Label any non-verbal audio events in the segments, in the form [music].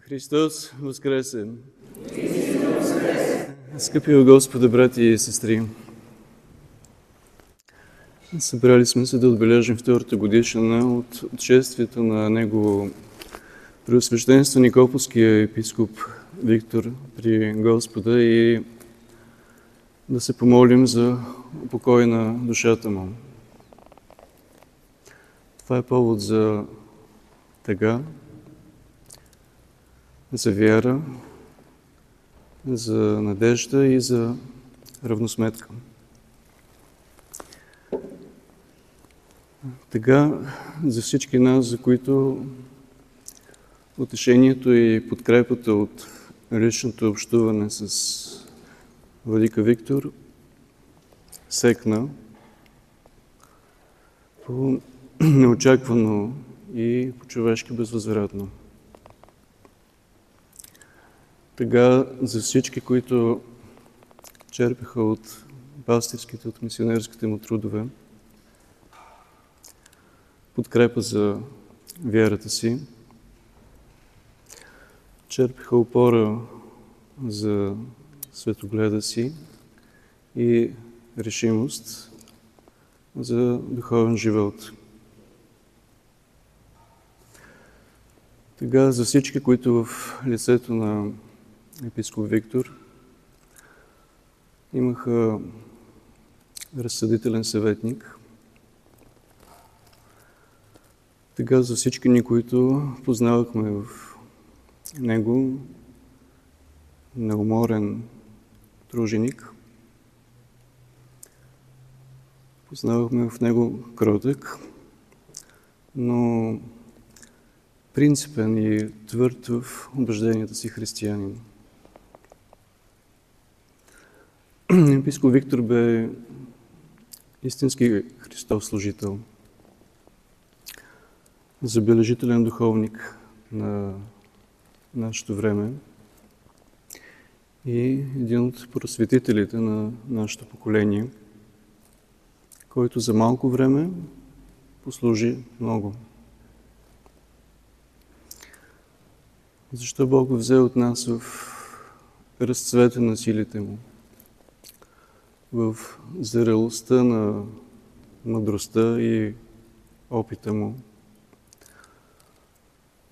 Христос възкресе! Скъпи у Господа, брати и сестри! Събрали сме се да отбележим втората годишна от отшествието на Негово Преосвещенство Никоповския епископ Виктор при Господа и да се помолим за покой на душата му. Това е повод за тъга, за вяра, за надежда и за равносметка. Така за всички нас, за които утешението и подкрепата от личното общуване с Владика Виктор секна по неочаквано и по-човешки безвъзвратно. Тега за всички, които черпиха от пастирските, от мисионерските му трудове, подкрепа за вярата си, черпиха опора за светогледа си и решимост за духовен живот. Тега за всички, които в лицето на епископ Виктор имаха разсъдителен съветник. Тега за всички ни, които познавахме в него неуморен труженик, познавахме в него кротък, но принципен и твърд в убежденията си християнин. Епископ Виктор бе истински Христов служител, забележителен духовник на нашето време и един от просветителите на нашето поколение, който за малко време послужи много. Защо Бог го взе от нас в разцвета на силите Му, в зрелостта на мъдростта и опита Му,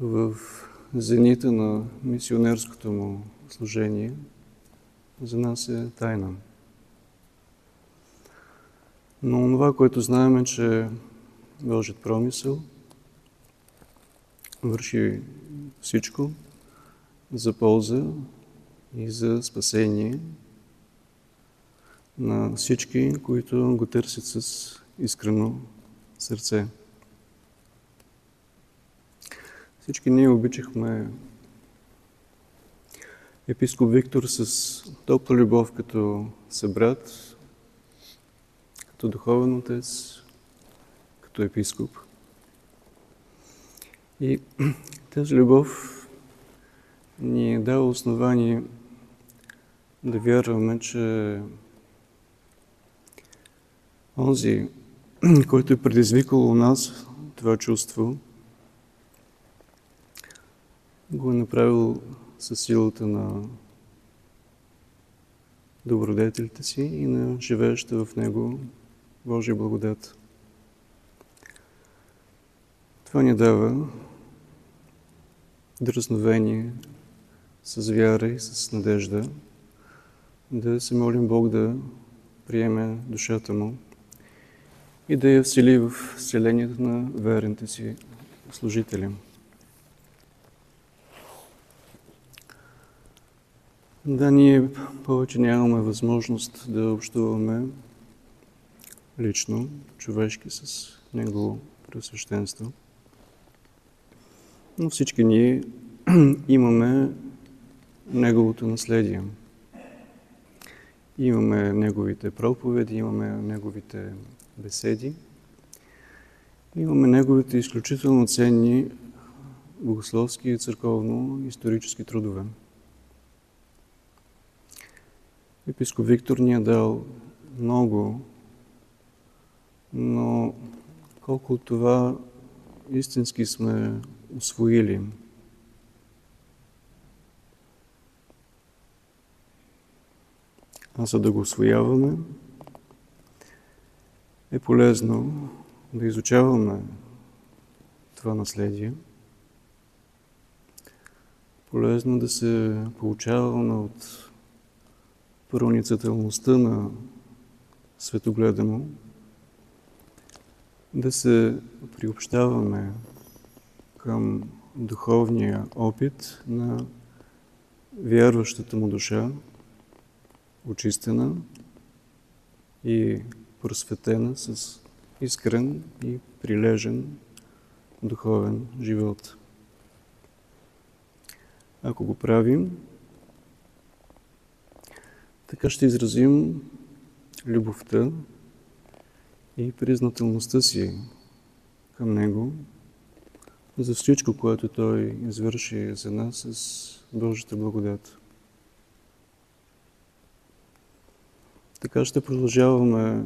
в зенита на мисионерското Му служение, за нас е тайна. Но това, което знаем е, че Божият промисъл върши всичко за полза и за спасение на всички, които го търсят с искрено сърце. Всички ние обичахме епископ Виктор с топла любов като събрат, като духовен отец, като епископ. И [clears throat] тази любов ни дава основание да вярваме, че онзи, [clears throat] който е предизвикал у нас това чувство, го е направил със силата на добродетелите си и на живееща в него Божия благодат. Това ни дава дръзновение с вяра и с надежда да се молим Бог да приеме душата му и да я всели в вселението на верните си служители. Да, ние повече нямаме възможност да общуваме лично, човешки с Негово Преосвещенство. Но всички ние [clears throat] имаме Неговото наследие. Имаме Неговите проповеди, имаме Неговите беседи. Имаме неговите изключително ценни богословски и църковно-исторически трудове. Епископ Виктор ни е дал много, но колко от това истински сме освоили. А за да го освояваме, е полезно да изучаваме това наследие. Полезно да се получаваме от проницателността на светогледа му, да се приобщаваме към духовния опит на вярващата му душа, очистена и просветена с искрен и прилежен духовен живот. Ако го правим, така ще изразим любовта и признателността си към Него за всичко, което Той извърши за нас с Божията благодат. Така ще продължаваме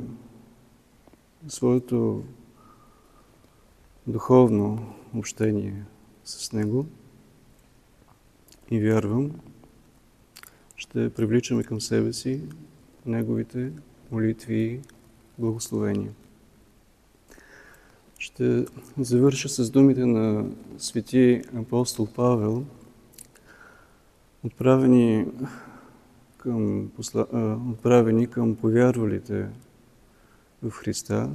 своето духовно общение с Него и вярвам, ще привличаме към себе си Неговите молитви и благословения. Ще завърша с думите на свети апостол Павел, отправени към, отправени към повярвалите в Христа,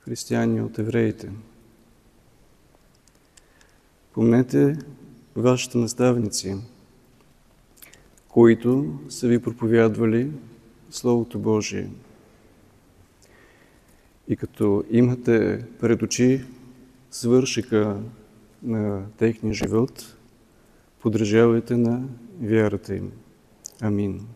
християни от евреите. Помнете вашите наставници, които са ви проповядвали Словото Божие. И като имате пред очи свършика на техния живот, подражавайте на вярата им. Амин.